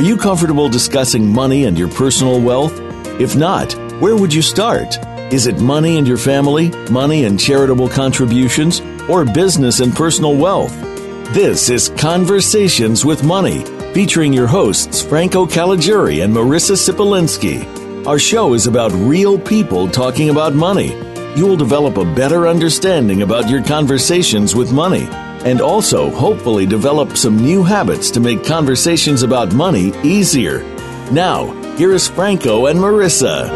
Are you comfortable discussing money and your personal wealth? If not, where would you start? Is it money and your family, money and charitable contributions, or business and personal wealth? This is Conversations with Money, featuring your hosts Franco Caligiuri and Marissa Sipolinski. Our show is about real people talking about money. You will develop a better understanding about your conversations with money and also hopefully develop some new habits to make conversations about money easier. Now, here is Franco and Marissa.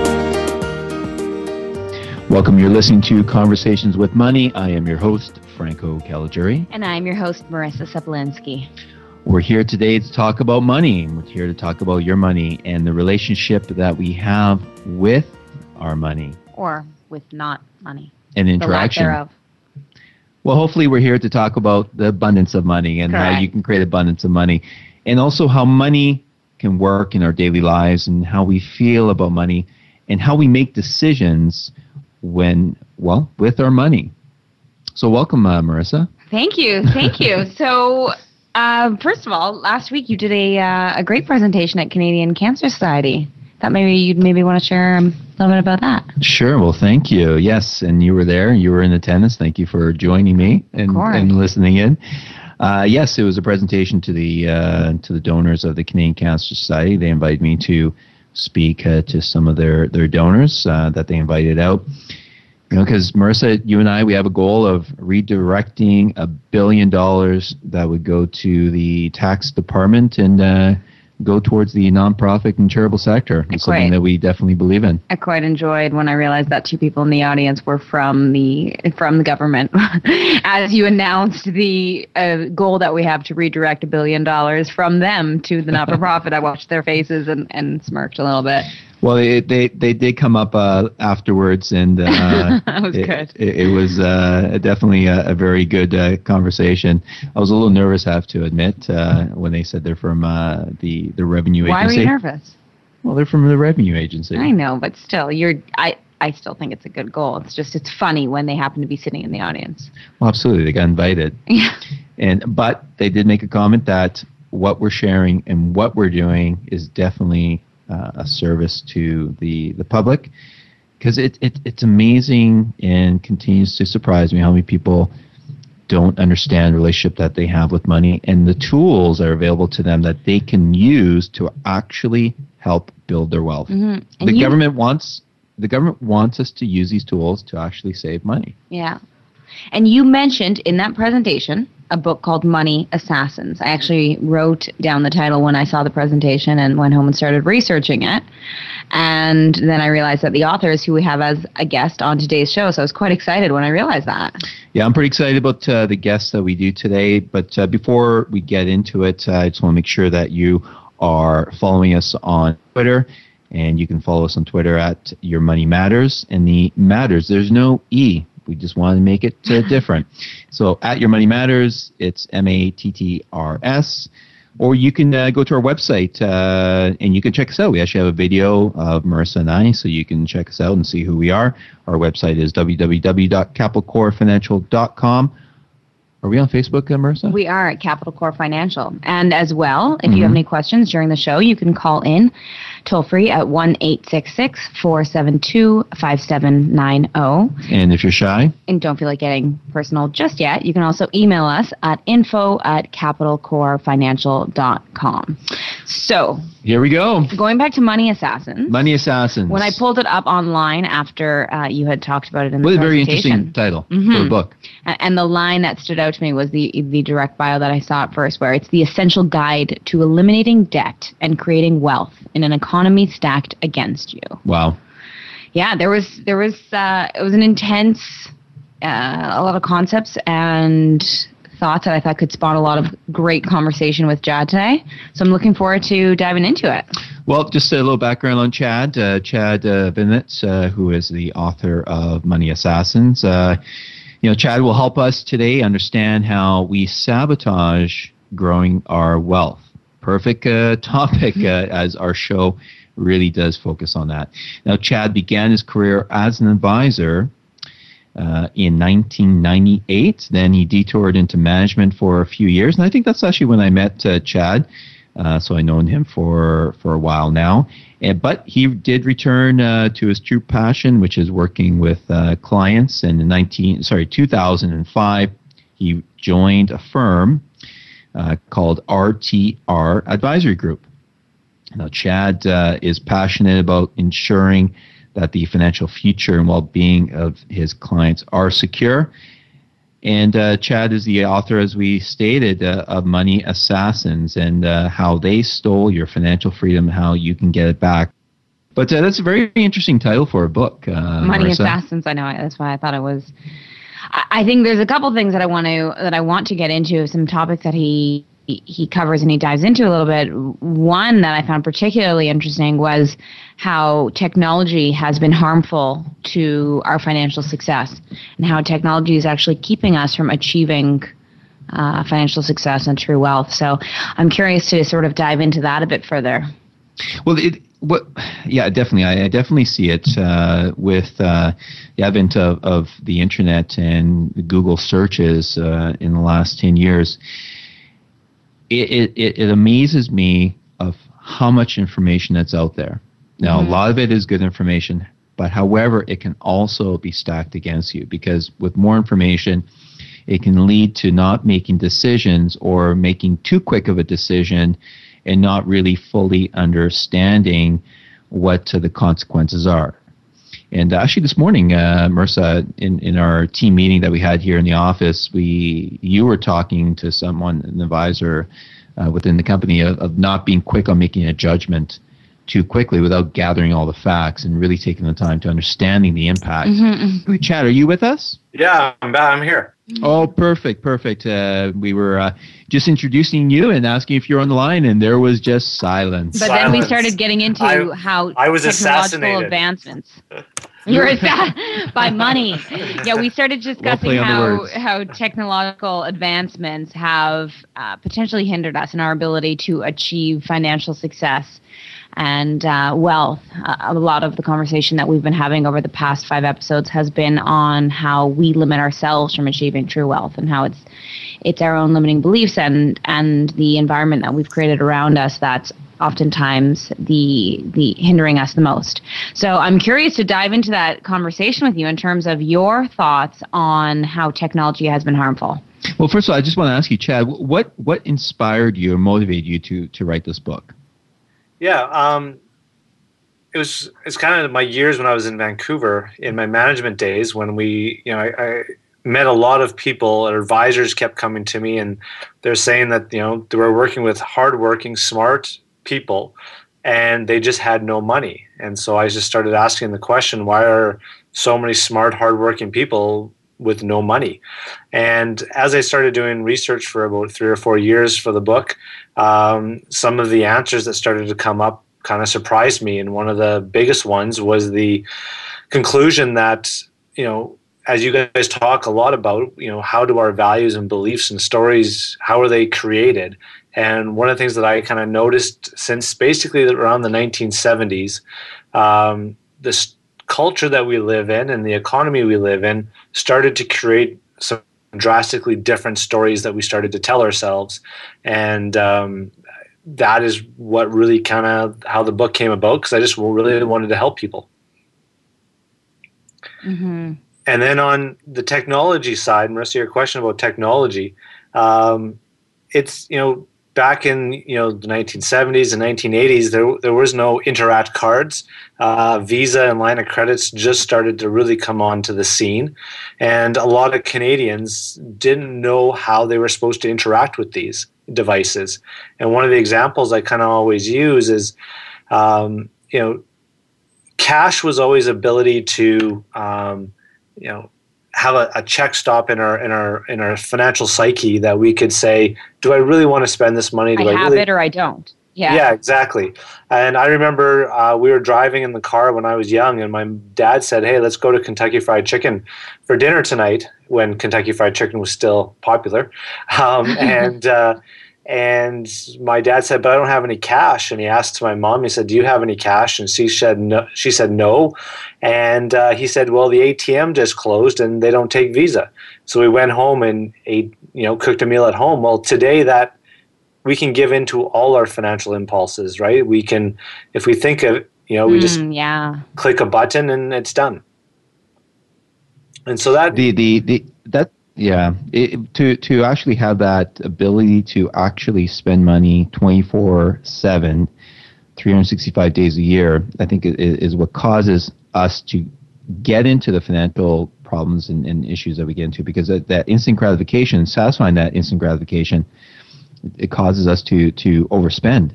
Welcome. You're listening to Conversations with Money. I am your host, Franco Caligiuri. And I'm your host, Marissa Seplinsky. We're here today to talk about money. We're here to talk about your money and the relationship that we have with our money. Or with not money. And interaction. Well, hopefully, we're here to talk about the abundance of money and Correct. how you can create abundance of money. And also how money can work in our daily lives and how we feel about money and how we make decisions when, well, with our money. So, welcome, uh, Marissa. Thank you. Thank you. so, uh, first of all, last week you did a, uh, a great presentation at Canadian Cancer Society. Thought maybe you'd maybe want to share um, a little bit about that. Sure. Well, thank you. Yes, and you were there. You were in attendance. Thank you for joining me and, and listening in. Uh, yes, it was a presentation to the uh, to the donors of the Canadian Cancer Society. They invited me to speak uh, to some of their their donors uh, that they invited out. You know, because Marissa, you and I, we have a goal of redirecting a billion dollars that would go to the tax department and uh, go towards the nonprofit and charitable sector. It's something that we definitely believe in. I quite enjoyed when I realized that two people in the audience were from the from the government. As you announced the uh, goal that we have to redirect a billion dollars from them to the not for profit, I watched their faces and, and smirked a little bit. Well, they they, they did come up uh, afterwards, and uh, That was it, good. It, it was uh, definitely a, a very good uh, conversation. I was a little nervous, I have to admit, uh, when they said they're from uh, the the revenue agency. Why were you nervous? Well, they're from the revenue agency. I know, but still, you're. I I still think it's a good goal. It's just it's funny when they happen to be sitting in the audience. Well, absolutely, they got invited, Yeah. and but they did make a comment that what we're sharing and what we're doing is definitely uh, a service to the the public because it, it it's amazing and continues to surprise me how many people don't understand the relationship that they have with money and the tools are available to them that they can use to actually help build their wealth. Mhm. The you- government wants the government wants us to use these tools to actually save money. Yeah. And you mentioned in that presentation a book called Money Assassins. I actually wrote down the title when I saw the presentation and went home and started researching it. And then I realized that the author is who we have as a guest on today's show. So I was quite excited when I realized that. Yeah, I'm pretty excited about uh, the guests that we do today. But uh, before we get into it, uh, I just want to make sure that you are following us on Twitter. And you can follow us on Twitter at Your Money Matters. And the matters, there's no E. We just wanted to make it uh, different. So at Your Money Matters, it's M A T T R S. Or you can uh, go to our website uh, and you can check us out. We actually have a video of Marissa and I, so you can check us out and see who we are. Our website is www.capitalcorefinancial.com. Are we on Facebook, uh, Marissa? We are at Capital Core Financial. And as well, if you Mhm. have any questions during the show, you can call in toll free at 1 866 472 5790. and if you're shy, and don't feel like getting personal just yet, you can also email us at info at capitalcorefinancial.com. So, here we go. going back to Money Assassins, Money Assassins. when I pulled it up online after uh, you had talked about it in the What a very interesting title for a book. and the line that stood out to me was the the direct bio that I saw at first, where it's the essential guide to eliminating debt and creating wealth in an economy stacked against you. Wow. Yeah, there was there was uh, it was an intense uh, a lot of concepts and thoughts that I thought could spawn a lot of great conversation with Chad today. So I'm looking forward to diving into it. Well, just a little background on Chad. Uh, Chad uh, uh, who is the author of Money Assassins. Uh, you know, Chad will help us today understand how we sabotage growing our wealth. Perfect uh, topic uh, as our show really does focus on that. Now, Chad began his career as an advisor uh, in 1998. Then he detoured into management for a few years, and I think that's actually when I met uh, Chad. Uh, so I've known him for for a while now. And, but he did return uh, to his true passion, which is working with clients. And in 19 sorry 2005, he joined a firm uh, called RTR Advisory Group. Now, Chad is passionate about ensuring that the financial future and well-being of his clients are secure. And uh, Chad is the author, as we stated, uh, of Money Assassins and uh, how they stole your financial freedom, how you can get it back. But uh, that's a very interesting title for a book. Uh, Money Marissa. Assassins. I know. That's why I thought it was. I think there's a couple things that I want to that I want to get into. Some topics that he he covers and he dives into a little bit. One that I found particularly interesting was how technology has been harmful to our financial success and how technology is actually keeping us from achieving uh, financial success and true wealth. So I'm curious to sort of dive into that a bit further. Well, it, what, yeah, definitely. I, I definitely see it uh, with uh, the advent of, of the internet and Google searches uh, in the last 10 years it, it, it amazes me of how much information that's out there. Now, mm-hmm. a lot of it is good information, but however, it can also be stacked against you because with more information, it can lead to not making decisions or making too quick of a decision and not really fully understanding what uh, the consequences are. And actually, this morning, uh, Marissa, in, in our team meeting that we had here in the office, we you were talking to someone, an advisor uh, within the company, of, of not being quick on making a judgment too quickly without gathering all the facts and really taking the time to understanding the impact. Mm-hmm, mm-hmm. Chad, are you with us? Yeah, I'm back. I'm here. Oh, perfect, perfect. Uh, we were uh, just introducing you and asking if you're on the line, and there was just silence. But silence. then we started getting into I, how I was technological advancements. You're by money. Yeah, we started discussing how how technological advancements have uh, potentially hindered us in our ability to achieve financial success and uh, wealth. A lot of the conversation that we've been having over the past five episodes has been on how we limit ourselves from achieving true wealth and how it's it's our own limiting beliefs and and the environment that we've created around us that's oftentimes the the hindering us the most. So I'm curious to dive into that conversation with you in terms of your thoughts on how technology has been harmful. Well, first of all, I just want to ask you, Chad, what what inspired you or motivated you to to write this book? Yeah, um, it was it's kind of my years when I was in Vancouver in my management days when we you know I, I met a lot of people and advisors kept coming to me and they're saying that you know they were working with hardworking smart people and they just had no money. And so i just started asking the question why are so many smart hardworking people with no money and as i started doing research for about three or four years for the book um, some of the answers that started to come up kind of surprised me and one of the biggest ones was the conclusion that you know as you guys talk a lot about, you know, how do our values and beliefs and stories, how are they created? And one of the things that I kind of noticed since basically around the 1970s, um, this culture that we live in and the economy we live in started to create some drastically different stories that we started to tell ourselves. And um, that is what really kind of how the book came about because I just really wanted to help people. Mm-hmm. And then on the technology side, Marissa, your question about technology, um, it's you know back in you know the 1970s and 1980s, there there was no Interac cards. Uh, Visa and line of credits just started to really come onto the scene, and a lot of Canadians didn't know how they were supposed to interact with these devices. And one of the examples I kind of always use is, um, you know, cash was always ability to um, you know have a, a, check stop in our in our in our financial psyche that we could say, do I really want to spend this money? Do I, I have really? it or I don't. Yeah. Yeah, exactly. And I remember uh, we were driving in the car when I was young, and my dad said, "Hey, let's go to Kentucky Fried Chicken for dinner tonight." When Kentucky Fried Chicken was still popular, um, and uh, and my dad said, "But I don't have any cash." And he asked my mom. He said, "Do you have any cash?" And she said, "No." She said, "No." And uh, he said, "Well, the ATM just closed, and they don't take Visa." So we went home and ate, you know, cooked a meal at home. Well, today that we can give into all our financial impulses, right? We can, if we think of, you know, we mm, just yeah. click a button and it's done. And so that the the, the that yeah it, to to actually have that ability to actually spend money 24 7 365 days a year i think is, is what causes us to get into the financial problems and, and issues that we get into because that, that instant gratification satisfying that instant gratification it causes us to to overspend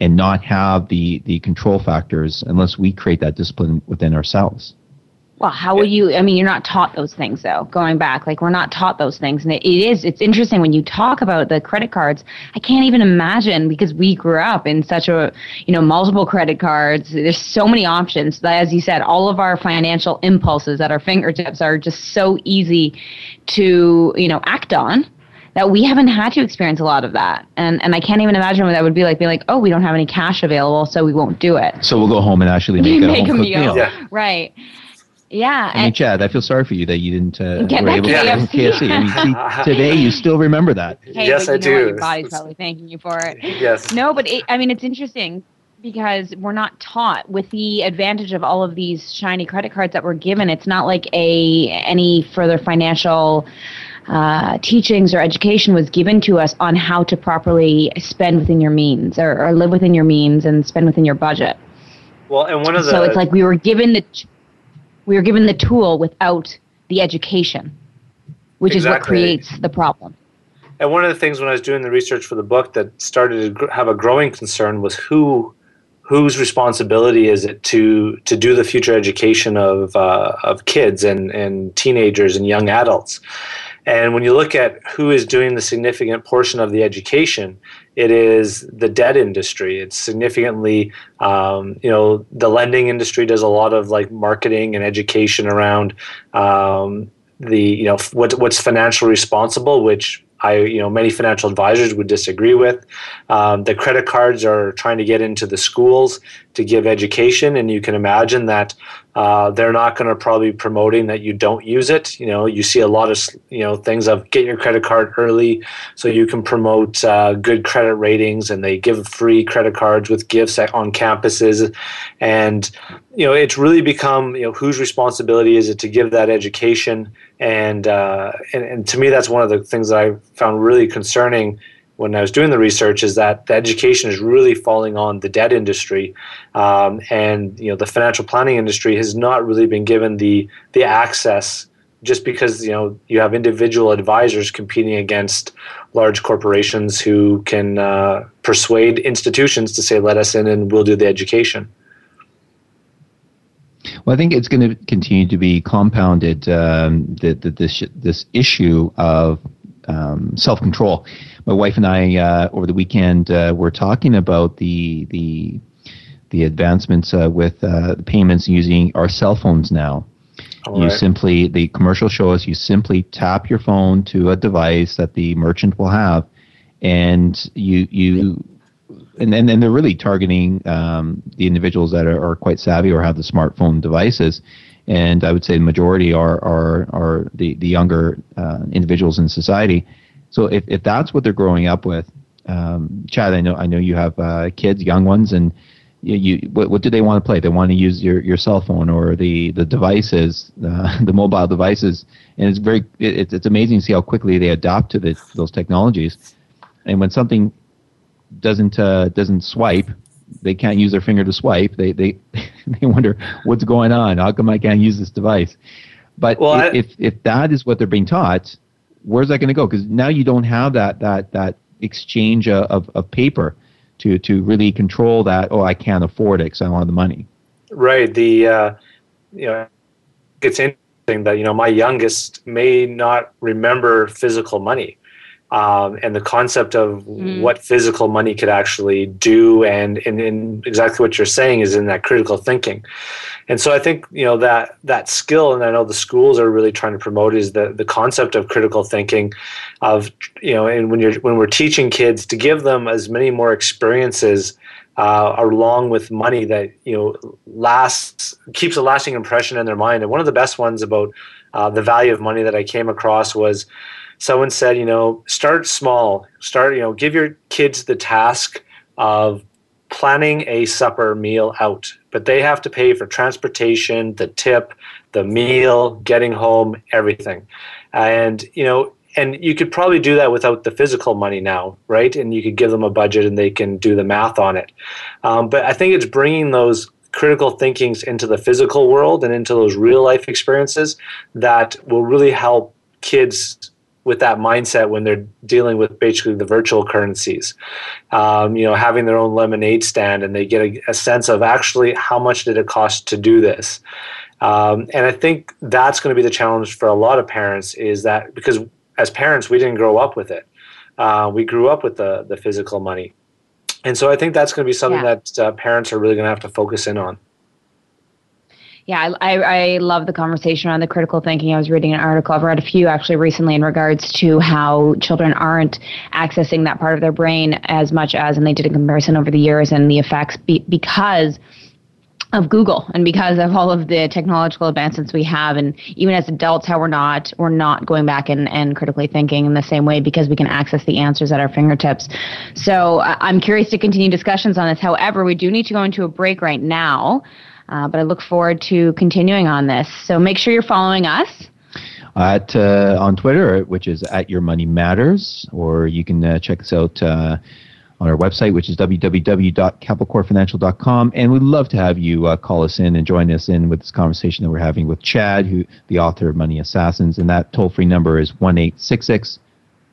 and not have the the control factors unless we create that discipline within ourselves. Well, how will you? I mean, you're not taught those things, though. Going back, like we're not taught those things, and it, it is. It's interesting when you talk about the credit cards. I can't even imagine because we grew up in such a, you know, multiple credit cards. There's so many options. That, as you said, all of our financial impulses at our fingertips are just so easy to, you know, act on that we haven't had to experience a lot of that. And and I can't even imagine what that would be like. Being like, oh, we don't have any cash available, so we won't do it. So we'll go home and actually make, make a, a meal. meal. Yeah. Right. Yeah. I mean, Chad, I feel sorry for you that you didn't uh, get were able KFC. to KFC. I mean, see, today you still remember that. Hey, yes, I do. Your body's probably thanking you for it. Yes. No, but it, I mean, it's interesting because we're not taught with the advantage of all of these shiny credit cards that we're given. It's not like a any further financial uh, teachings or education was given to us on how to properly spend within your means or, or, live within your means and spend within your budget. Well, and one of the so it's like we were given the we are given the tool without the education, which exactly. is what creates the problem. And one of the things when I was doing the research for the book that started to have a growing concern was who whose responsibility is it to to do the future education of uh, of kids and and teenagers and young adults and when you look at who is doing the significant portion of the education, it is the debt industry. It's significantly, um, you know, the lending industry does a lot of like marketing and education around um, the, you know, what, what's financially responsible, which I, you know, many financial advisors would disagree with. Um, the credit cards are trying to get into the schools to give education, and you can imagine that uh, they're not going to probably be promoting that you don't use it. You know, you see a lot of you know things of get your credit card early so you can promote uh, good credit ratings, and they give free credit cards with gifts on campuses, and you know it's really become you know whose responsibility is it to give that education, and uh, and, and to me that's one of the things that I found really concerning when I was doing the research is that the education is really falling on the debt industry, um, and you know the financial planning industry has not really been given the the access just because you know you have individual advisors competing against large corporations who can uh, persuade institutions to say let us in and we'll do the education. Well, I think it's going to continue to be compounded. Um, the, the, this this issue of um, self control my wife and I uh, over the weekend uh, were talking about the the the advancements uh, with uh, payments using our cell phones now. All you right. simply the commercial show us you simply tap your phone to a device that the merchant will have, and you you. And, and, and they're really targeting um, the individuals that are, are quite savvy or have the smartphone devices and I would say the majority are are are the the younger uh, individuals in society. So if, if that's what they're growing up with, um, Chad, I know I know you have uh, kids, young ones, and you, you what, what do they want to play? They want to use your, your cell phone or the the devices, uh, the mobile devices, and it's very it, it's amazing to see how quickly they adapt to the, those technologies. And when something doesn't uh, doesn't swipe, they can't use their finger to swipe. They they they wonder what's going on. How come I can't use this device? But well, if, I, if if that is what they're being taught, where's that going to go? Because now you don't have that that that exchange of, of paper to to really control that. Oh, I can't afford it because I don't have the money. Right. The uh, you know it's interesting that you know my youngest may not remember physical money um, and the concept of mm. what physical money could actually do and, and, and exactly what you're saying is in that critical thinking and so i think you know that that skill and i know the schools are really trying to promote is the, the concept of critical thinking of you know and when you're when we're teaching kids to give them as many more experiences uh, along with money that you know lasts keeps a lasting impression in their mind and one of the best ones about uh, the value of money that i came across was someone said, you know, start small. Start, you know, give your kids the task of planning a supper meal out, but they have to pay for transportation, the tip, the meal, getting home, everything. And, you know, and you could probably do that without the physical money now, right? And you could give them a budget and they can do the math on it. Um, but I think it's bringing those critical thinkings into the physical world and into those real life experiences that will really help kids with that mindset when they're dealing with basically the virtual currencies. Um, you know, having their own lemonade stand and they get a, a, sense of actually how much did it cost to do this. Um, and I think that's going to be the challenge for a lot of parents is that because as parents we didn't grow up with it, uh, we grew up with the the physical money, and so I think that's going to be something yeah. that uh, parents are really going to have to focus in on. Yeah, I, I love the conversation around the critical thinking. I was reading an article, I've read a few actually recently in regards to how children aren't accessing that part of their brain as much as, and they did a comparison over the years and the effects be, because of Google and because of all of the technological advancements we have and even as adults how we're not we're not going back and, and critically thinking in the same way because we can access the answers at our fingertips. So I'm curious to continue discussions on this. However, we do need to go into a break right now. Uh, but I look forward to continuing on this. So make sure you're following us. At uh, on Twitter, which is at Your Money Matters, or you can uh, check us out uh, on our website, which is www.capitalcorefinancial.com. And we'd love to have you uh, call us in and join us in with this conversation that we're having with Chad, who the author of Money Assassins. And that toll free number is one eight six six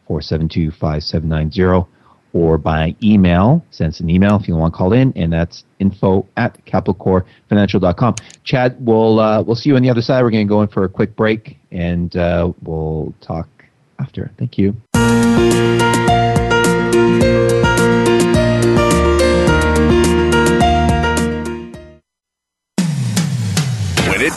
four seven two five seven nine zero or by email. Send us an email if you want to call in, and that's info at capitalcorefinancial.com. Chad, we'll, uh, we'll see you on the other side. We're going to go in for a quick break, and uh, we'll talk after. Thank you.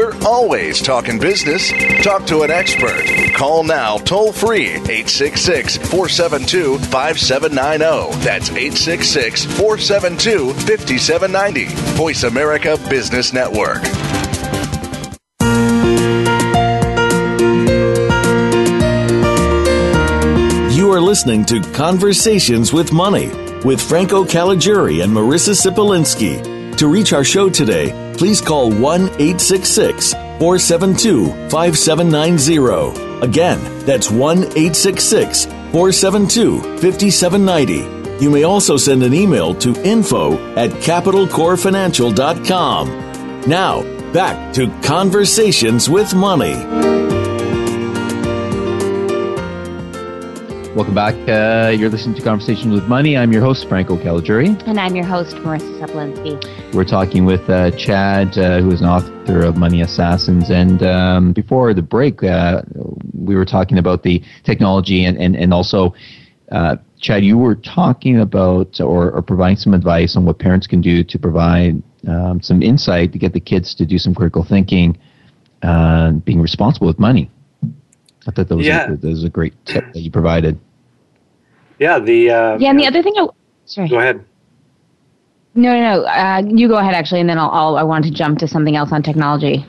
We're always talking business. Talk to an expert. Call now toll free 866 472 5790. That's 866 472 5790. Voice America Business Network. You are listening to Conversations with Money with Franco Caligiuri and Marissa Sipolinski. To reach our show today, please call 1 866 472 5790. Again, that's 1 866 472 5790. You may also send an email to info at capitalcorefinancial.com. Now, back to Conversations with Money. Welcome back. Uh, you're listening to Conversations with Money. I'm your host, Franco Caligiuri. And I'm your host, Marissa Seplinsky. We're talking with uh, Chad, uh, who is an author of Money Assassins. And um, before the break, uh, we were talking about the technology and, and, and also uh, Chad, you were talking about or, or, providing some advice on what parents can do to provide um, some insight to get the kids to do some critical thinking, uh, being responsible with money. I thought that was, yeah. a, that was a great tip that you provided. Yeah, the uh, yeah, and the other thing. I, sorry. Go ahead. No, no, no. Uh, you go ahead, actually, and then I'll, I'll. I want to jump to something else on technology.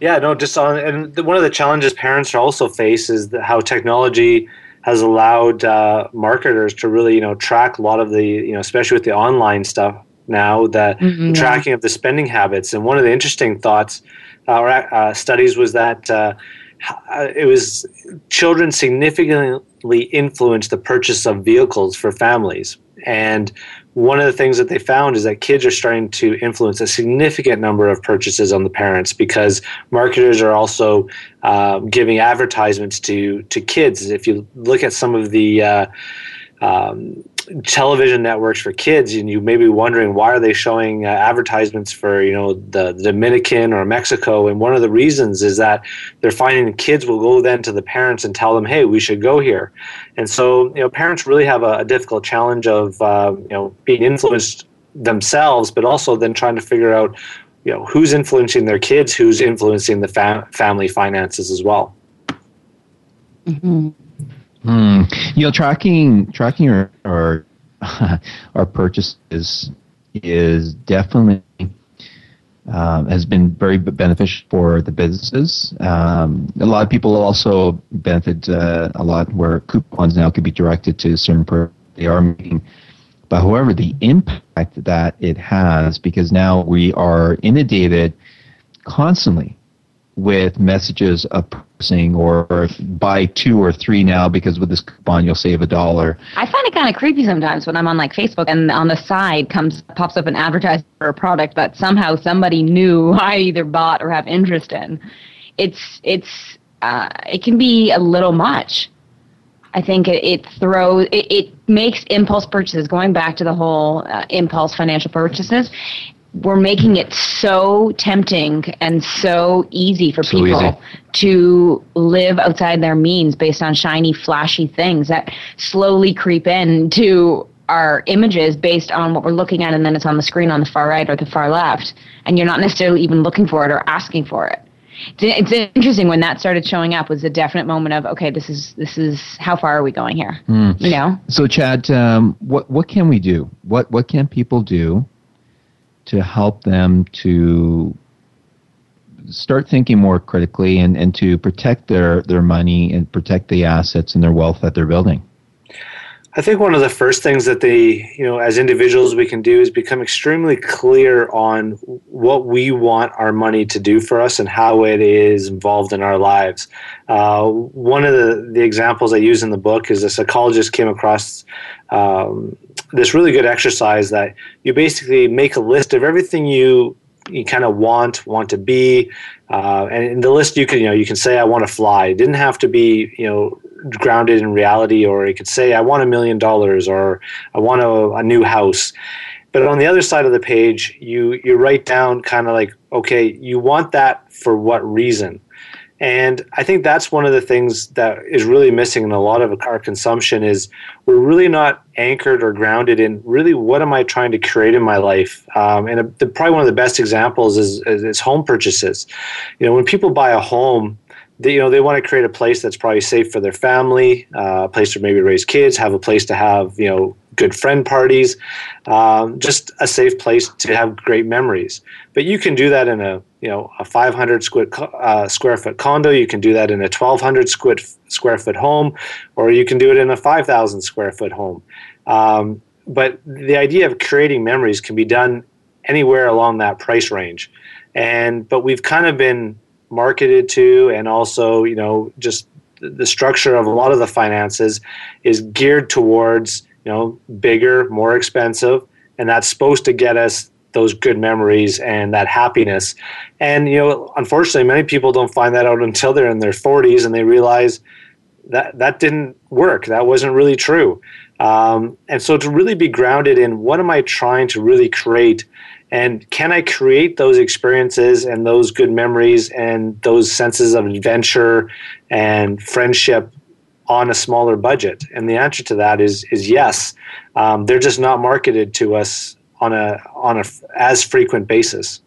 Yeah, no, just on and the, one of the challenges parents also face is the, how technology has allowed uh, marketers to really, you know, track a lot of the, you know, especially with the online stuff now, that mm-hmm, tracking yeah. of the spending habits. And one of the interesting thoughts uh, or uh, studies was that uh, it was children significantly influenced the purchase of vehicles for families. And one of the things that they found is that kids are starting to influence a significant number of purchases on the parents because marketers are also uh, giving advertisements to to kids. If you look at some of the uh, um, television networks for kids and you may be wondering why are they showing uh, advertisements for you know the, dominican or mexico? And one of the reasons is that they're finding kids will go then to the parents and tell them hey we should go here. And so you know parents really have a, a difficult challenge of uh, you know being influenced themselves but also then trying to figure out you know who's influencing their kids who's influencing the fa- family finances as well. Mm-hmm. Hmm. You know, tracking tracking our our, our purchases is definitely um, has been very beneficial for the businesses. Um, a lot of people also benefit uh, a lot where coupons now could be directed to certain per they are making. But however, the impact that it has, because now we are inundated constantly with messages of pricing or buy two or three now because with this coupon you'll save a dollar. I find it kind of creepy sometimes when I'm on like Facebook and on the side comes pops up an advertisement for a product that somehow somebody knew I either bought or have interest in. It's it's uh, it can be a little much. I think it, it throws it, it, makes impulse purchases. Going back to the whole uh, impulse financial purchases, we're making it so tempting and so easy for so people easy. to live outside their means based on shiny, flashy things that slowly creep into our images based on what we're looking at, and then it's on the screen on the far right or the far left, and you're not necessarily even looking for it or asking for it. It's interesting when that started showing up was a definite moment of okay, this is this is how far are we going here? Mm. You know. So, Chad, um, what what can we do? What what can people do to help them to start thinking more critically and, and to protect their, their money and protect the assets and their wealth that they're building? I think one of the first things that they, you know, as individuals we can do is become extremely clear on what we want our money to do for us and how it is involved in our lives. Uh, one of the, the examples I use in the book is a psychologist came across um, this really good exercise that you basically make a list of everything you you kind of want want to be uh, and in the list you can you know you can say i want to fly. It didn't have to be you know grounded in reality or you could say i want a million dollars or i want a, a new house. But on the other side of the page you you write down kind of like okay you want that for what reason and I think that's one of the things that is really missing in a lot of our consumption is we're really not anchored or grounded in really what am I trying to create in my life. Um, and a, the, probably one of the best examples is, is, is home purchases. You know, when people buy a home, they, you know they want to create a place that's probably safe for their family, uh, a place to maybe raise kids, have a place to have you know good friend parties, um, just a safe place to have great memories. But you can do that in a you know a 500 square, uh, square foot condo. You can do that in a 1200 square square foot home, or you can do it in a 5,000 square foot home. Um, but the idea of creating memories can be done anywhere along that price range, and but we've kind of been marketed to, and also you know just the structure of a lot of the finances is geared towards you know bigger, more expensive, and that's supposed to get us those good memories and that happiness. And you know, unfortunately, many people don't find that out until they're in their 40s and they realize that that didn't work. That wasn't really true. Um, and so, to really be grounded in what am I trying to really create, and can I create those experiences and those good memories and those senses of adventure and friendship on a smaller budget? And the answer to that is is yes. Um, they're just not marketed to us on a on a as frequent basis.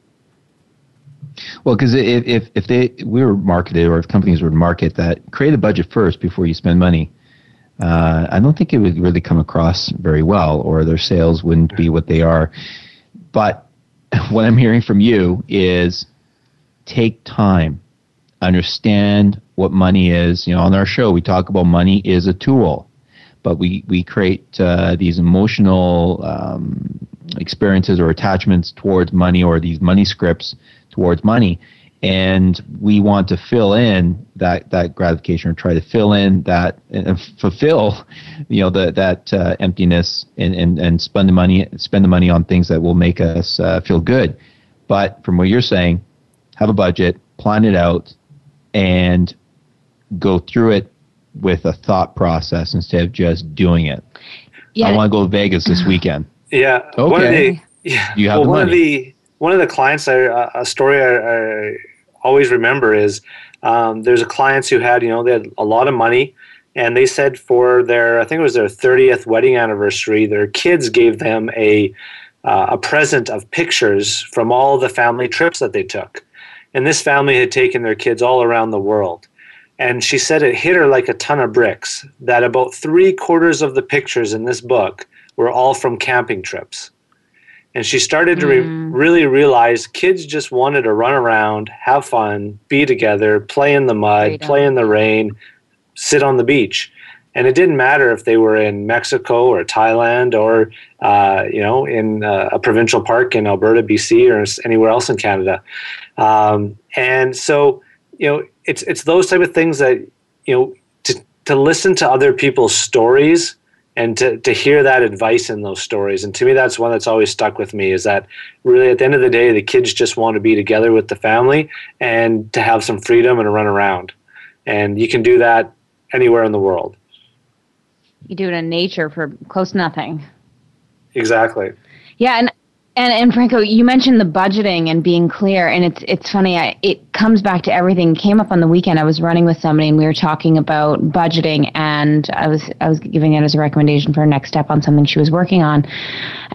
Well, because if, if if they we were marketed or if companies would market that create a budget first before you spend money, uh, I don't think it would really come across very well, or their sales wouldn't be what they are. But what I'm hearing from you is take time, understand what money is. You know, on our show we talk about money is a tool, but we we create uh, these emotional um, experiences or attachments towards money or these money scripts towards money. And we want to fill in that that gratification or try to fill in that and fulfill you know the, that uh, emptiness and, and and spend the money spend the money on things that will make us uh, feel good. But from what you're saying have a budget plan it out and go through it with a thought process instead of just doing it. Yeah. i want to go to vegas this weekend yeah. Okay the, yeah. You have well, one money. of the one of the clients I, a story I, I always remember is um, there's a clients who had you know they had a lot of money and they said for their I think it was their 30th wedding anniversary their kids gave them a uh, a present of pictures from all the family trips that they took. And this family had taken their kids all around the world. And she said it hit her like a ton of bricks that about three quarters of the pictures in this book were all from camping trips and she started to re- mm. really realize kids just wanted to run around, have fun, be together, play in the mud, Freedom. play in the rain, sit on the beach. And it didn't matter if they were in Mexico or Thailand or, uh, you know, in uh, a provincial park in Alberta, BC, or anywhere else in Canada. Um, and so, you know, it's it's those type of things that you know to to listen to other people's stories and to, to hear that advice in those stories and to me that's one that's always stuck with me is that really at the end of the day the kids just want to be together with the family and to have some freedom and to run around. And you can do that anywhere in the world. You do it in nature for close nothing. Exactly. Yeah and and and Franco, you mentioned the budgeting and being clear, and it's it's funny. I, it comes back to everything. came up on the weekend. I was running with somebody, and we were talking about budgeting, and I was I was giving it as a recommendation for a next step on something she was working on,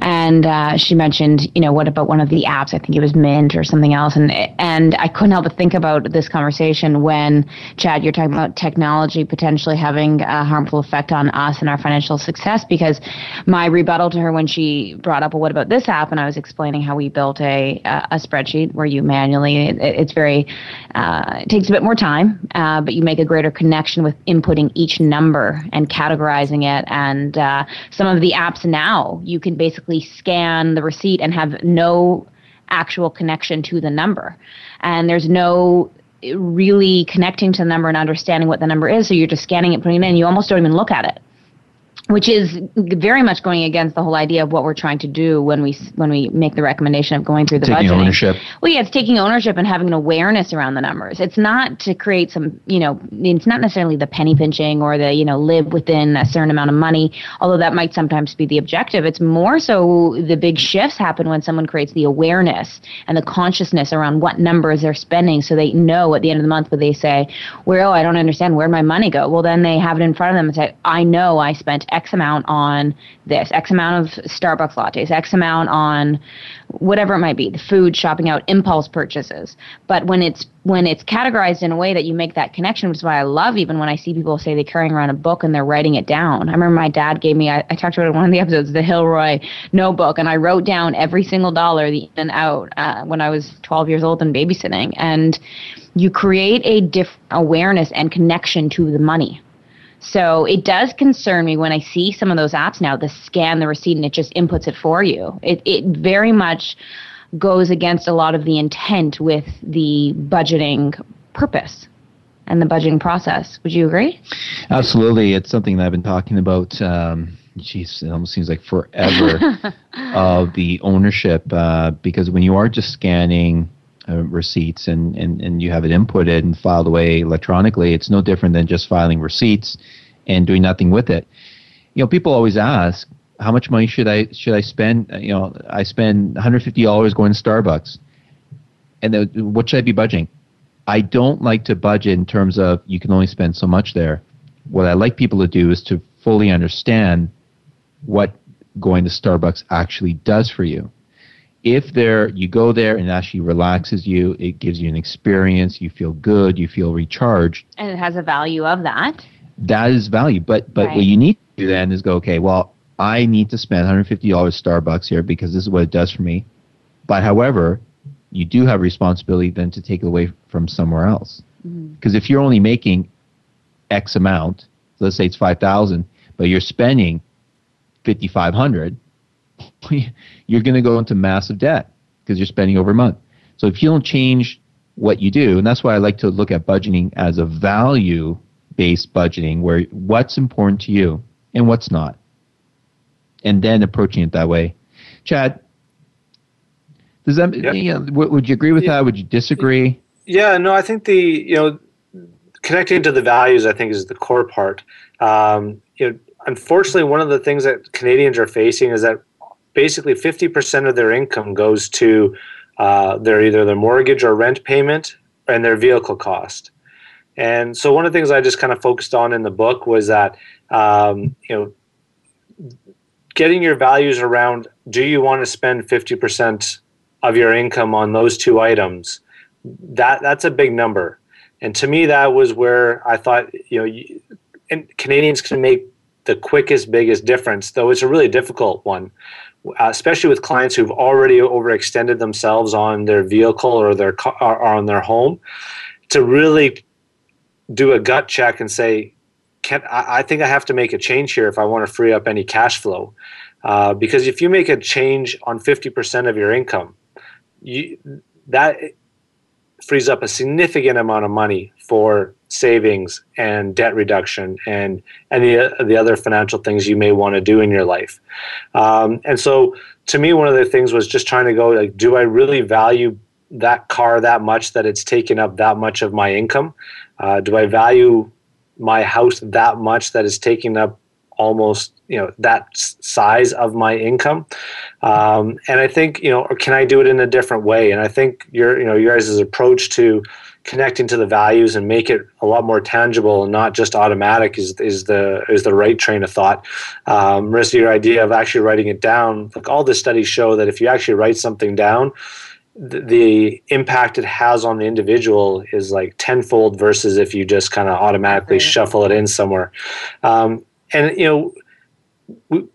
and uh, she mentioned, you know, what about one of the apps? I think it was Mint or something else, and and I couldn't help but think about this conversation when Chad, you're talking about technology potentially having a harmful effect on us and our financial success. Because my rebuttal to her when she brought up, well, what about this app? And I was explaining how we built a a spreadsheet where you manually it, it's very uh, it takes a bit more time, uh, but you make a greater connection with inputting each number and categorizing it. And uh, some of the apps now you can basically scan the receipt and have no actual connection to the number, and there's no really connecting to the number and understanding what the number is. So you're just scanning it, putting it in. You almost don't even look at it which is very much going against the whole idea of what we're trying to do when we when we make the recommendation of going through the taking budgeting. ownership. Well, yeah, it's taking ownership and having an awareness around the numbers. It's not to create some, you know, it's not necessarily the penny pinching or the, you know, live within a certain amount of money, although that might sometimes be the objective. It's more so the big shifts happen when someone creates the awareness and the consciousness around what numbers they're spending so they know at the end of the month when they say, "Well, oh, I don't understand where'd my money go?" Well, then they have it in front of them and say, "I know I spent X amount on this, X amount of Starbucks lattes, X amount on whatever it might be, the food, shopping out, impulse purchases. But when it's when it's categorized in a way that you make that connection, which is why I love even when I see people say they're carrying around a book and they're writing it down. I remember my dad gave me, I, I talked about it in one of the episodes, the Hilroy notebook, and I wrote down every single dollar, the in and out, uh, when I was 12 years old and babysitting. And you create a different awareness and connection to the money so it does concern me when I see some of those apps now, the scan the receipt and it just inputs it for you. It, it very much goes against a lot of the intent with the budgeting purpose and the budgeting process. Would you agree? Absolutely. It's something that I've been talking about. Um, geez, it almost seems like forever of the ownership uh, because when you are just scanning uh, receipts and, and, and you have it inputted and filed away electronically, it's no different than just filing receipts and doing nothing with it. You know, people always ask, how much money should I should I spend? Uh, you know, I spend $150 going to Starbucks, and then what should I be budgeting? I don't like to budget in terms of you can only spend so much there. what I like people to do is to fully understand what going to Starbucks actually does for you. If there you go there and it actually relaxes you, it gives you an experience, you feel good, you feel recharged. And it has a value of that. That is value. But but Right. what you need to do then is go, okay, well, I need to spend $150 Starbucks here because this is what it does for me. But however, you do have responsibility then to take it away from somewhere else. Mm-hmm. Because if you're only making X amount, let's say it's 5,000, but you're spending 5,500, you're going to go into massive debt because you're spending over a month. So if you don't change what you do, and that's why I like to look at budgeting as a value based budgeting where what's important to you and what's not. And then approaching it that way. Chad, does that, Yeah. you know, would you agree with that? Would you disagree? Yeah, no, I think the you know connecting to the values, I think, is the core part. Um, you know, unfortunately, one of the things that Canadians are facing is that basically fifty percent of their income goes to uh, their either their mortgage or rent payment and their vehicle cost. And so, one of the things I just kind of focused on in the book was that um, you know getting your values around do you want to spend 50% of your income on those two items? That that's a big number. And to me that was where i thought you know you, and canadians can make the quickest biggest difference though it's a really difficult one uh, especially with clients who've already overextended themselves on their vehicle or their car or on their home to really do a gut check and say can I, I think i have to make a change here if i want to free up any cash flow. Uh, because if you make a change on 50% of your income you that frees up a significant amount of money for savings and debt reduction and any of the other financial things you may want to do in your life. Um, and so, to me, one of the things was just trying to go like, do I really value that car that much that it's taken up that much of my income? Uh, do I value my house that much that is taking up almost you know that size of my income um, and i think you know can i do it in a different way and i think your you know your guys' approach to connecting to the values and make it a lot more tangible and not just automatic is is the is the right train of thought um, of your idea of actually writing it down like all the studies show that if you actually write something down the, the impact it has on the individual is like tenfold versus if you just kind of automatically Right. shuffle it in somewhere um, and you know we,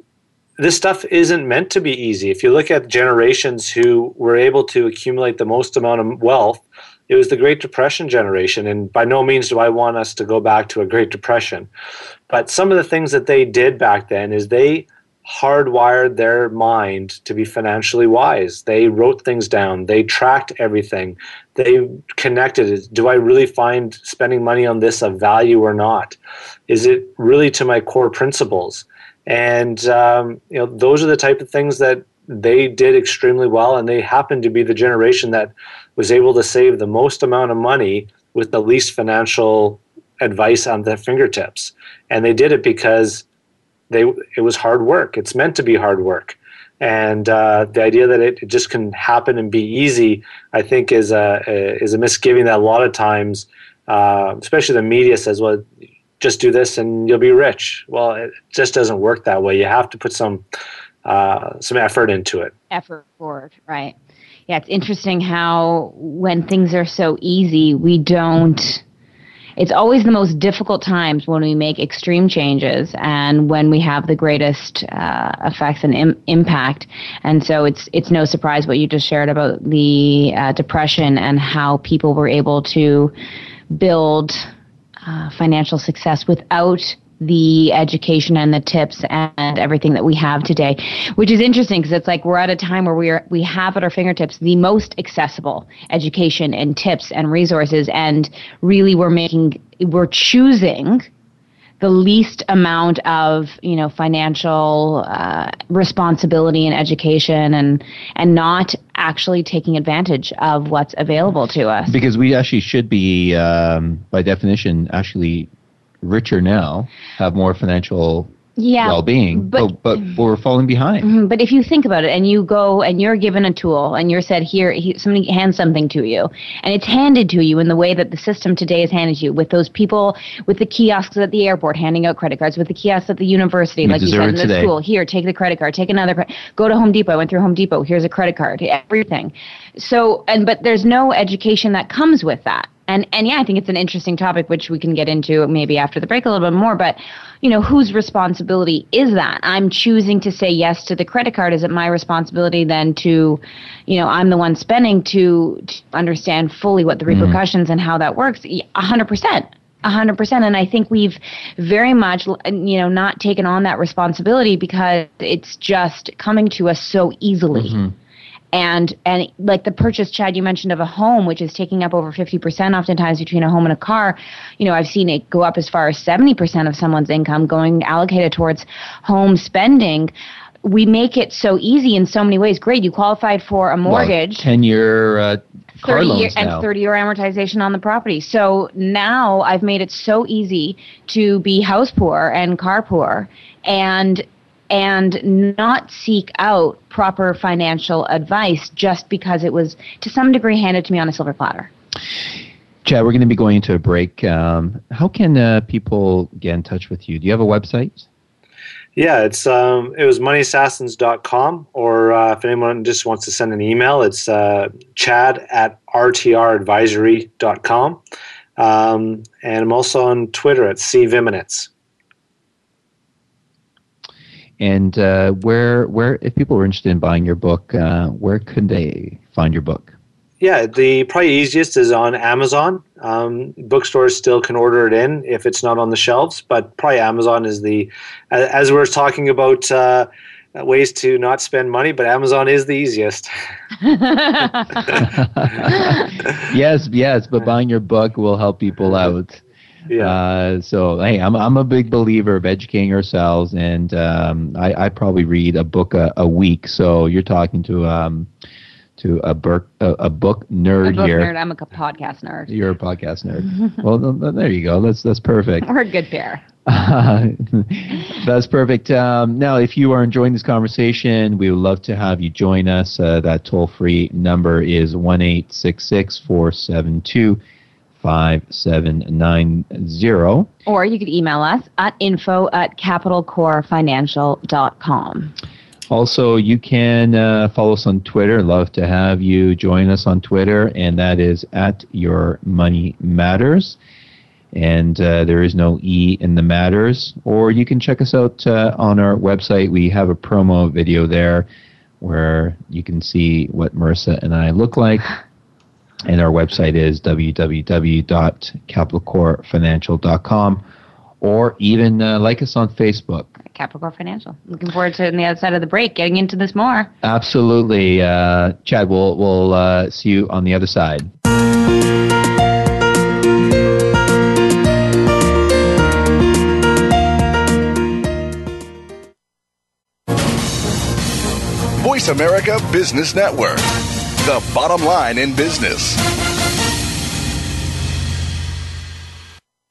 this stuff isn't meant to be easy if you look at generations who were able to accumulate the most amount of wealth it was the great depression generation and by no means do i want us to go back to a great depression but some of the things that they did back then is they hardwired their mind to be financially wise. They wrote things down, they tracked everything, they connected. Do I really find spending money on this of value or not? Is it really to my core principles? And um, you know, those are the type of things that they did extremely well, and they happened to be the generation that was able to save the most amount of money with the least financial advice on their fingertips. And they did it because they it was hard work. It's meant to be hard work, and uh, the idea that it, it just can happen and be easy, I think, is a, a is a misgiving that a lot of times, uh, especially the media says, "Well, just do this and you'll be rich." Well, it just doesn't work that way. You have to put some uh, some effort into it. effort forward, right? Yeah, it's interesting how when things are so easy, we don't. It's always the most difficult times when we make extreme changes and when we have the greatest uh, effects and Im- impact. And so it's it's no surprise what you just shared about the uh, depression and how people were able to build uh, financial success without the education and the tips and everything that we have today, which is interesting because it's like we're at a time where we are we have at our fingertips the most accessible education and tips and resources, and really we're making we're choosing the least amount of you know financial uh, responsibility and education and and not actually taking advantage of what's available to us. Because we actually should be, um, by definition, actually richer now, have more financial yeah, well-being, but, but, but we're falling behind. Mm-hmm, but if you think about it, and you go and you're given a tool, and you're said here, he, somebody hands something to you, and it's handed to you in the way that the system today is handed you, with those people with the kiosks at the airport handing out credit cards, with the kiosks at the university, You like you said in the today. school. Here, take the credit card, take another. Go to Home Depot. I went through Home Depot. Here's a credit card. Everything. So, and but there's no education that comes with that. And and yeah, I think it's an interesting topic which we can get into maybe after the break a little bit more. But you know, whose responsibility is that? I'm choosing to say yes to the credit card. Is it my responsibility then to, you know, I'm the one spending to, to understand fully what the mm-hmm. repercussions and how that works? A hundred percent. A hundred percent, and I think we've very much, you know, not taken on that responsibility because it's just coming to us so easily mm-hmm. And and like the purchase chad you mentioned of a home which is taking up over 50% oftentimes between a home and a car. You know i've seen it go up as far as 70% of someone's income going allocated towards home spending. We make it so easy in so many ways. Great you qualified for a mortgage. 10 year uh, car 30 loans year, now. and 30 year amortization on the property. So now I've made it so easy to be house poor and car poor. And and not seek out proper financial advice just because it was to some degree handed to me on a silver platter. Chad, we're going to be going into a break. Um, how can uh, people get in touch with you? Do you have a website? Yeah, it's um, it was moneyassassins.com, or uh, if anyone just wants to send an email, it's uh, chad at rtradvisory.com. Um, and I'm also on Twitter at cviminitz. And uh, where, where, if people are interested in buying your book, uh, where could they find your book? Yeah, the probably easiest is on Amazon. Um, bookstores still can order it in if it's not on the shelves, but probably Amazon is the, as we're talking about uh, ways to not spend money, but Amazon is the easiest. yes, yes, but buying your book will help people out. Yeah. Uh, so hey, I'm I'm a big believer of educating ourselves, and um, I, I probably read a book a, a week. So you're talking to um to a book a, a book nerd I'm a book here. nerd. I'm a podcast nerd. You're a podcast nerd. well, th- th- there you go. That's that's perfect. We're a good pair. That's perfect. Um, now, if you are enjoying this conversation, we would love to have you join us. Uh, that toll free number is 1 472 5790. Or you could email us at info at capitalcorefinancial.com. Also, you can uh, follow us on Twitter. Love to have you join us on Twitter, and that is at Your Money Matters. And uh, there is no E in the matters. Or you can check us out uh, on our website. We have a promo video there where you can see what Marissa and I look like. And our website is www.capitalcorefinancial.com. Or even uh, like us on Facebook. Capital Core Financial. Looking forward to on the other side of the break, getting into this more. Absolutely, uh, Chad. We'll we'll uh, see you on the other side. Voice America Business Network, the bottom line in business.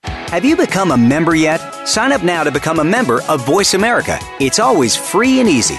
Have you become a member yet? Sign up now to become a member of Voice America. It's always free and easy.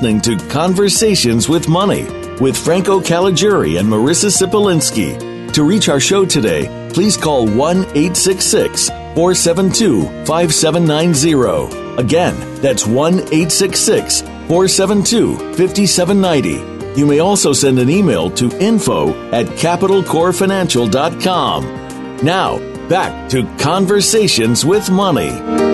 Listening to Conversations with Money with Franco Caligiuri and Marissa Sipolinski. To reach our show today, please call 1 866 472 5790. Again, that's 1 866 472 5790. You may also send an email to info at capitalcorefinancial.com. Now, back to Conversations with Money.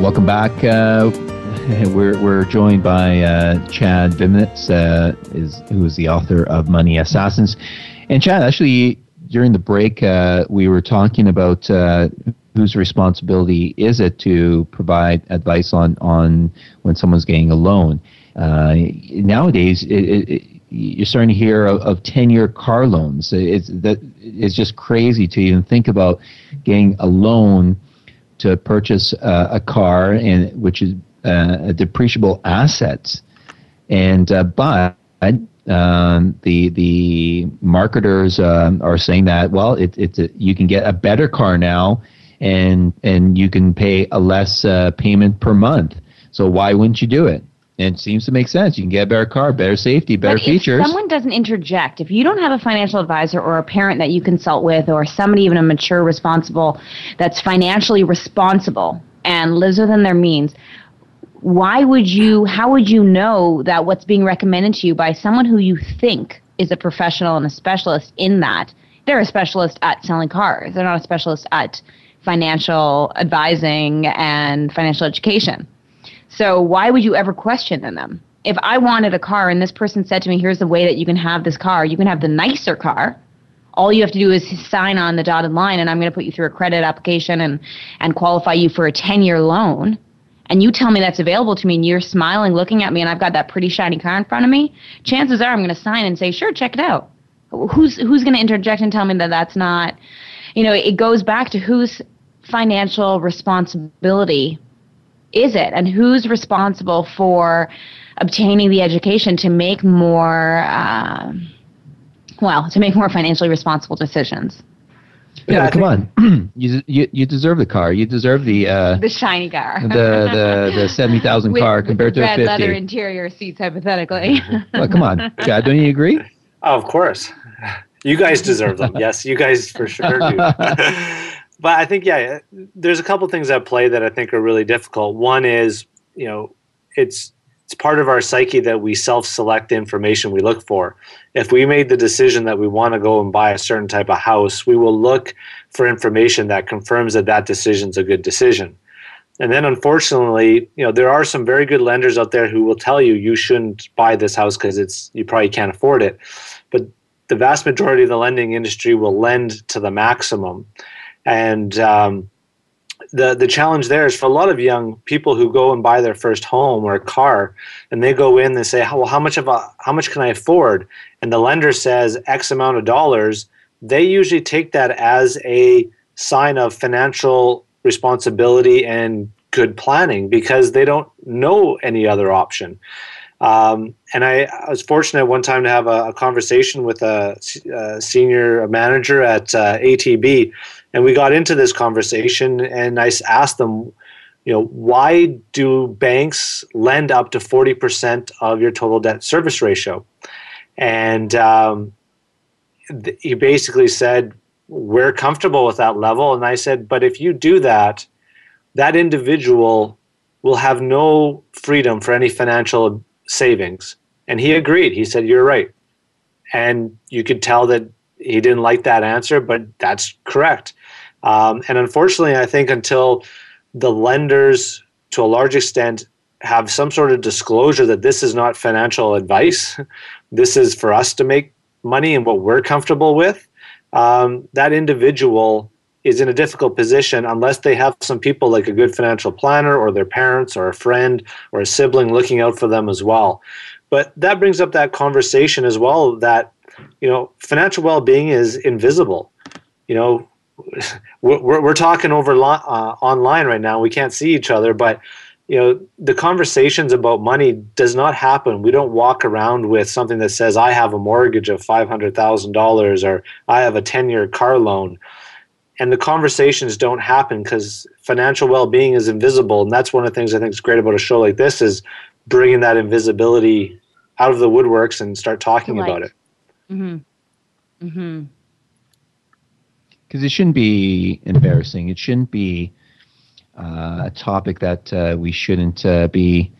Welcome back. Uh, we're, we're joined by uh, Chad Viminitz, uh, is, who is the author of Money Assassins. And Chad, actually, during the break, uh, we were talking about uh, whose responsibility is it to provide advice on, on when someone's getting a loan. Uh, nowadays, it, it, you're starting to hear of, of 10-year car loans. It's, that, it's just crazy to even think about getting a loan – to purchase uh, a car, and which is uh, a depreciable asset, and uh, but um, the the marketers um, are saying that well, it, it's a, you can get a better car now, and and you can pay a less uh, payment per month. So why wouldn't you do it? And it seems to make sense. You can get a better car, better safety, better but features. If someone doesn't interject, if you don't have a financial advisor or a parent that you consult with, or somebody even a mature, responsible, that's financially responsible and lives within their means, why would you? How would you know that what's being recommended to you by someone who you think is a professional and a specialist in that? They're a specialist at selling cars. They're not a specialist at financial advising and financial education. So why would you ever question them? If I wanted a car and this person said to me, here's the way that you can have this car, you can have the nicer car. All you have to do is sign on the dotted line and I'm going to put you through a credit application and, and qualify you for a 10 year loan. And you tell me that's available to me and you're smiling, looking at me, and I've got that pretty shiny car in front of me. Chances are I'm going to sign and say, sure, check it out. Who's, who's going to interject and tell me that that's not, you know, it goes back to whose financial responsibility is it? And who's responsible for obtaining the education to make more uh, well to make more financially responsible decisions? Yeah, yeah come on. You, you you deserve the car. You deserve the uh, the shiny car. the the the 70,000 car compared to a 50 leather interior seats hypothetically. Well come on. Chad don't you agree? Oh, of course. You guys deserve them. Yes you guys for sure do but I think yeah, there's a couple things at play that I think are really difficult. One is you know it's it's part of our psyche that we self-select the information we look for. If we made the decision that we want to go and buy a certain type of house, we will look for information that confirms that that decision's a good decision. And then unfortunately, you know, there are some very good lenders out there who will tell you you shouldn't buy this house because it's you probably can't afford it. But the vast majority of the lending industry will lend to the maximum. And um, the the challenge there is for a lot of young people who go and buy their first home or a car, and they go in and say, "Well, how much of a how much can I afford?" And the lender says X amount of dollars. They usually take that as a sign of financial responsibility and good planning because they don't know any other option. Um, and I, I, was fortunate one time to have a, a conversation with a, a, senior manager at uh, ATB, and we got into this conversation and i asked them you know why do banks lend up to 40% of your total debt service ratio? And um, he basically said we're comfortable with that level. And i said but if you do that that individual will have no freedom for any financial savings. And he agreed. He said you're right. And you could tell that he didn't like that answer but that's correct um, and unfortunately, I think until the lenders, to a large extent, have some sort of disclosure that this is not financial advice, this is for us to make money and what we're comfortable with, um, that individual is in a difficult position unless they have some people like a good financial planner or their parents or a friend or a sibling looking out for them as well. But that brings up that conversation as well that you know financial well-being is invisible. You know, we're, we're talking over uh, online right now. We can't see each other, but you know the conversations about money does not happen. We don't walk around with something that says I have a mortgage of five hundred thousand dollars or I have a ten year car loan. and the conversations don't happen because financial well-being is invisible and that's one of the things i think is great about a show like this is bringing that invisibility out of the woodworks and start talking about it mm-hmm mm-hmm because it shouldn't be embarrassing it shouldn't be uh, a topic that uh, we shouldn't uh, be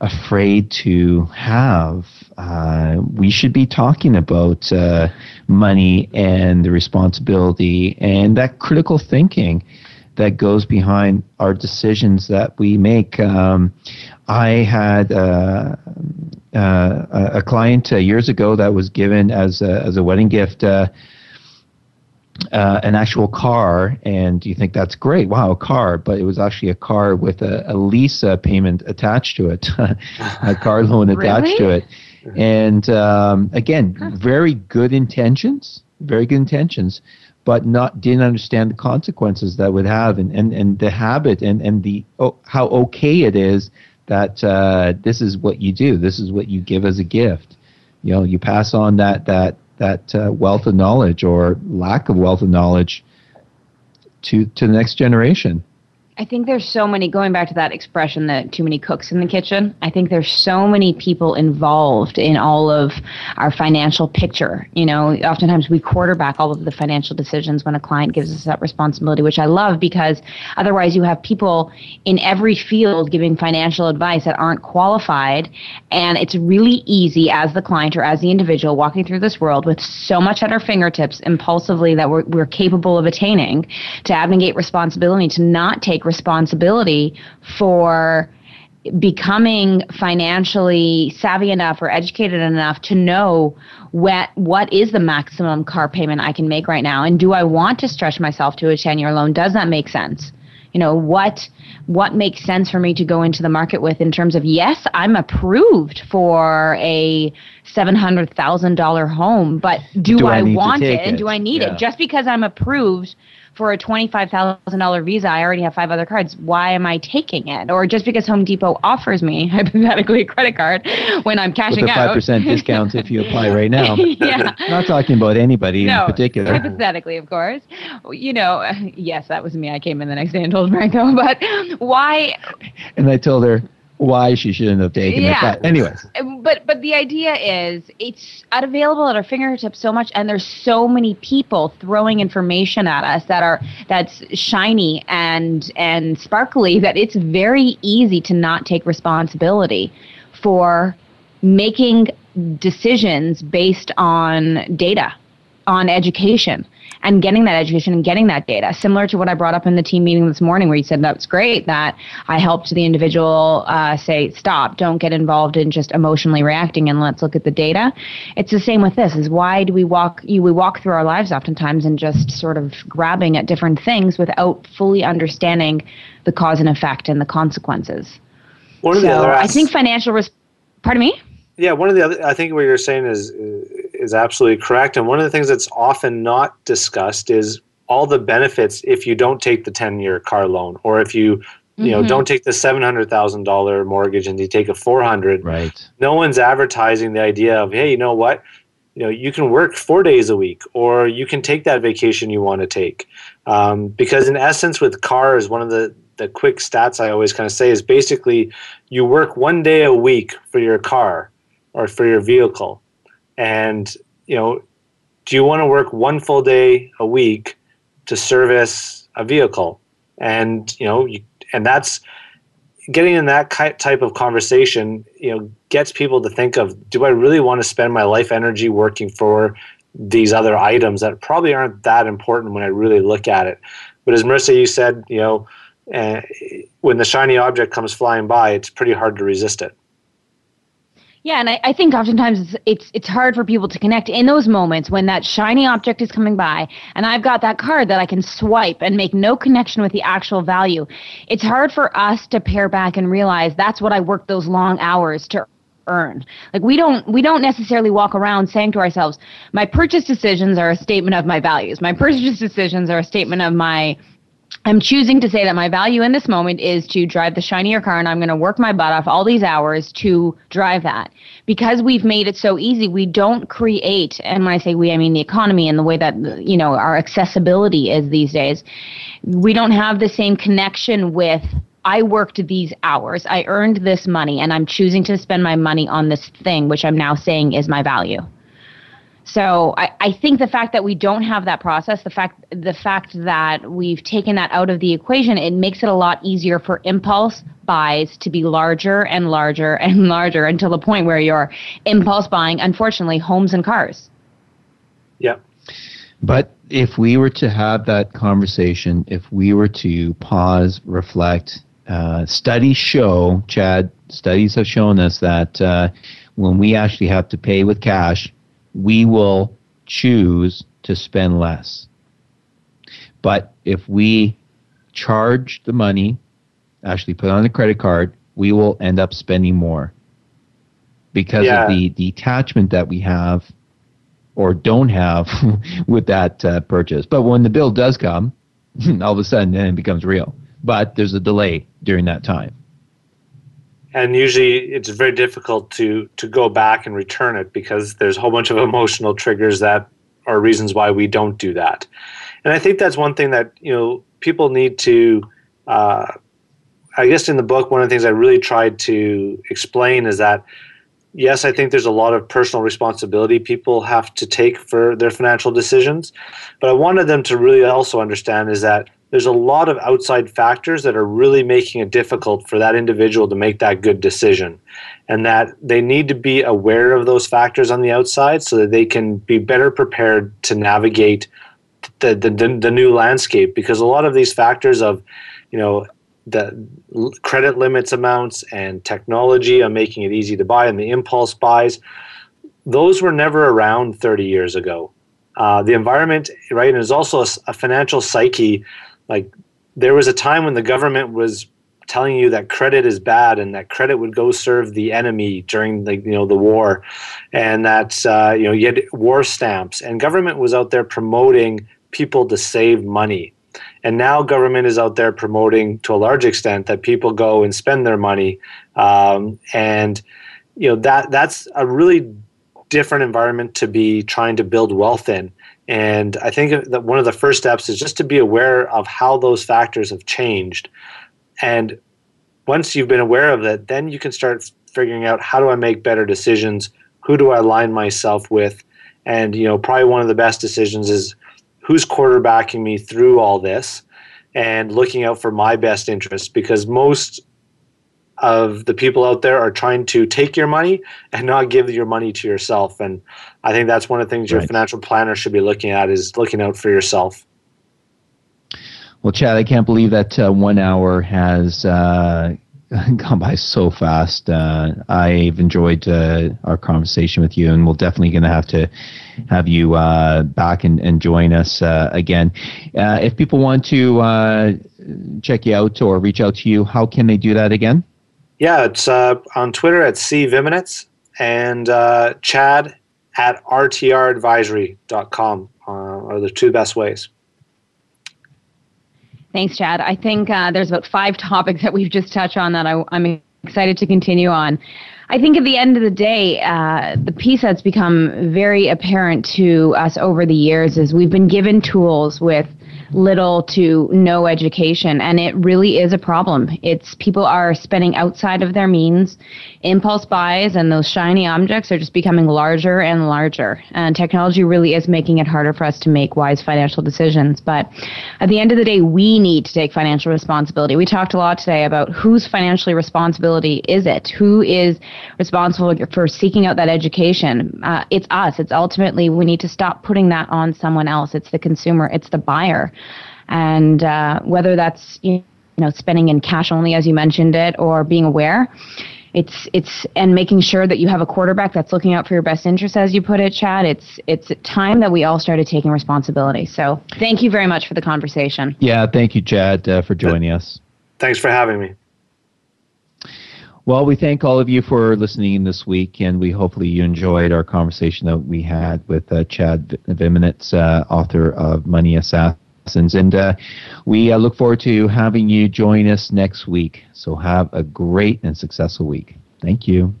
afraid to have. Uh, we should be talking about uh, money and the responsibility and that critical thinking that goes behind our decisions that we make. Um, I had uh, uh a client uh, years ago that was given as a, as a wedding gift uh, an actual car, and you think that's great. Wow, a car, but it was actually a car with a, a lease uh, payment attached to it, a car loan attached to it. And um, again, very good intentions, very good intentions, but not didn't understand the consequences that would have, and, and, and the habit and and the oh, how okay it is that uh, this is what you do, this is what you give as a gift. You know, you pass on that that that uh, wealth of knowledge or lack of wealth of knowledge to to the next generation. I think there's so many going back to that expression that too many cooks in the kitchen. I think there's so many people involved in all of our financial picture. You know, oftentimes we quarterback all of the financial decisions when a client gives us that responsibility, which I love because otherwise you have people in every field giving financial advice that aren't qualified and it's really easy as the client or as the individual walking through this world with so much at our fingertips impulsively that we're, we're capable of attaining to abnegate responsibility to not take responsibility for becoming financially savvy enough or educated enough to know what what is the maximum car payment I can make right now? And do I want to stretch myself to a 10 year loan? Does that make sense? You know what what makes sense for me to go into the market with in terms of yes I'm approved for a $700,000 home but do, Do I I, want it take and do I need Yeah. it just because I'm approved for a $25,000 visa, I already have five other cards. Why am I taking it? Or just because Home Depot offers me, hypothetically, a credit card when I'm With cashing a out. five percent discount if you apply right now. yeah. Not talking about anybody No, in particular. hypothetically, of course. You know, yes, that was me. I came in the next day and told Franco, but why And I told her why she shouldn't have taken Yeah. it. But anyways, uh, but but the idea is it's available at our fingertips so much and there's so many people throwing information at us that are that's shiny and and sparkly that it's very easy to not take responsibility for making decisions based on data on education and getting that education and getting that data. Similar to what I brought up in the team meeting this morning, where you said that's great that I helped the individual uh, say, stop, don't get involved in just emotionally reacting, and let's look at the data. It's the same with this: is why do we walk? You we walk through our lives oftentimes and just sort of grabbing at different things without fully understanding the cause and effect and the consequences. One of the other I think financial. Res- Pardon me. Yeah, one of the other, I think what you're saying is is absolutely correct. And one of the things that's often not discussed is all the benefits if you don't take the 10 year car loan or if you you know Mhm. don't take the $700,000 mortgage and you take a 400 right. no one's advertising the idea of hey you know what you know you can work four days a week or you can take that vacation you want to take um, because in essence with cars one of the the quick stats i always kind of say is basically you work one day a week for your car or for your vehicle and you know do you want to work one full day a week to service a vehicle and you know you, and that's getting in that type of conversation, you know, gets people to think of, do I really want to spend my life energy working for these other items that probably aren't that important when I really look at it? But as Marissa, you said, you know, uh, when the shiny object comes flying by, it's pretty hard to resist it. Yeah, and I, I think oftentimes it's, it's it's hard for people to connect in those moments when that shiny object is coming by, and I've got that card that I can swipe and make no connection with the actual value. It's hard for us to pare back and realize that's what I worked those long hours to earn. Like we don't we don't necessarily walk around saying to ourselves, my purchase decisions are a statement of my values. My purchase decisions are a statement of my I'm choosing to say that my value in this moment is to drive the shinier car and I'm going to work my butt off all these hours to drive that. Because we've made it so easy, we don't create, and when I say we, I mean the economy and the way that, you know, our accessibility is these days. We don't have the same connection with I worked these hours, I earned this money, and I'm choosing to spend my money on this thing, which I'm now saying is my value. So I, I think the fact that we don't have that process, the fact the fact that we've taken that out of the equation, it makes it a lot easier for impulse buys to be larger and larger and larger until the point where you're impulse buying, unfortunately, homes and cars. Yeah. But if we were to have that conversation, if we were to pause, reflect, uh, studies show, Chad, studies have shown us that uh, when we actually have to pay with cash, we will choose to spend less. But if we charge the money, actually put on a credit card, we will end up spending more because yeah. of the detachment that we have or don't have with that uh, purchase. But when the bill does come, all of a sudden then it becomes real. But there's a delay during that time and usually it's very difficult to to go back and return it because there's a whole bunch of emotional triggers that are reasons why we don't do that. And i think that's one thing that you know people need to uh, i guess in the book one of the things i really tried to explain is that yes i think there's a lot of personal responsibility people have to take for their financial decisions but i wanted them to really also understand is that there's a lot of outside factors that are really making it difficult for that individual to make that good decision. And that they need to be aware of those factors on the outside so that they can be better prepared to navigate the, the, the, new landscape. Because a lot of these factors of you know the credit limits amounts and technology on making it easy to buy and the impulse buys those were never around 30 years ago. Uh, the environment right and there's also a, a financial psyche like there was a time when the government was telling you that credit is bad and that credit would go serve the enemy during the you know the war, and that uh, you know you had war stamps and government was out there promoting people to save money. And now government is out there promoting to a large extent that people go and spend their money, um, and you know that that's a really different environment to be trying to build wealth in. And I think that one of the first steps is just to be aware of how those factors have changed. And once you've been aware of that, then you can start figuring out how do I make better decisions? Who do I align myself with? And you know, probably one of the best decisions is who's quarterbacking me through all this and looking out for my best interests because most of the people out there are trying to take your money and not give your money to yourself. And I think that's one of the things your financial planner should be looking at is looking out for yourself. Well, Chad, I can't believe that uh, one hour has uh, gone by so fast. Uh, I've enjoyed uh, our conversation with you, and we're definitely going to have to have you uh, back and, and join us uh, again. if people want to check you out or reach out to you, how can they do that again? Yeah, it's uh, on Twitter at C Viminitz and uh, Chad at rtradvisory.com uh, are the two best ways. Thanks, Chad. I think uh, there's about five topics that we've just touched on that I, am excited to continue on. I think at the end of the day, uh, the piece that's become very apparent to us over the years is we've been given tools with little to no education and it really is a problem. It's people are spending outside of their means. Impulse buys and those shiny objects are just becoming larger and larger and technology really is making it harder for us to make wise financial decisions. But at the end of the day we need to take financial responsibility. We talked a lot today about whose financially responsibility is it? Who is responsible for seeking out that education? Uh, it's us. It's ultimately we need to stop putting that on someone else. It's the consumer. It's the buyer and uh, whether that's you know spending in cash only as you mentioned it or being aware it's it's and making sure that you have a quarterback that's looking out for your best interests as you put it chad it's it's time that we all started taking responsibility. So thank you very much for the conversation. Yeah thank you chad uh, for joining us. Thanks for having me. Well, we thank all of you for listening this week, and we hopefully you enjoyed our conversation that we had with uh, Chad Viminitz, uh, author of Money Assassin And uh, we uh, look forward to having you join us next week. So have a great and successful week. Thank you.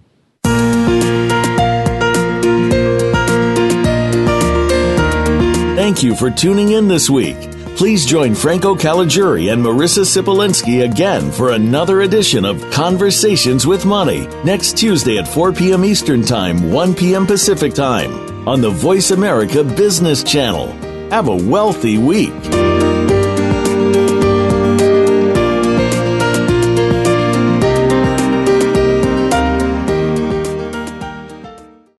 Thank you for tuning in this week. Please join Franco Caligiuri and Marissa Sipolinski again for another edition of Conversations with Money next Tuesday at 4 p.m. Eastern Time, 1 p.m. Pacific Time on the Voice America Business Channel. Have a wealthy week.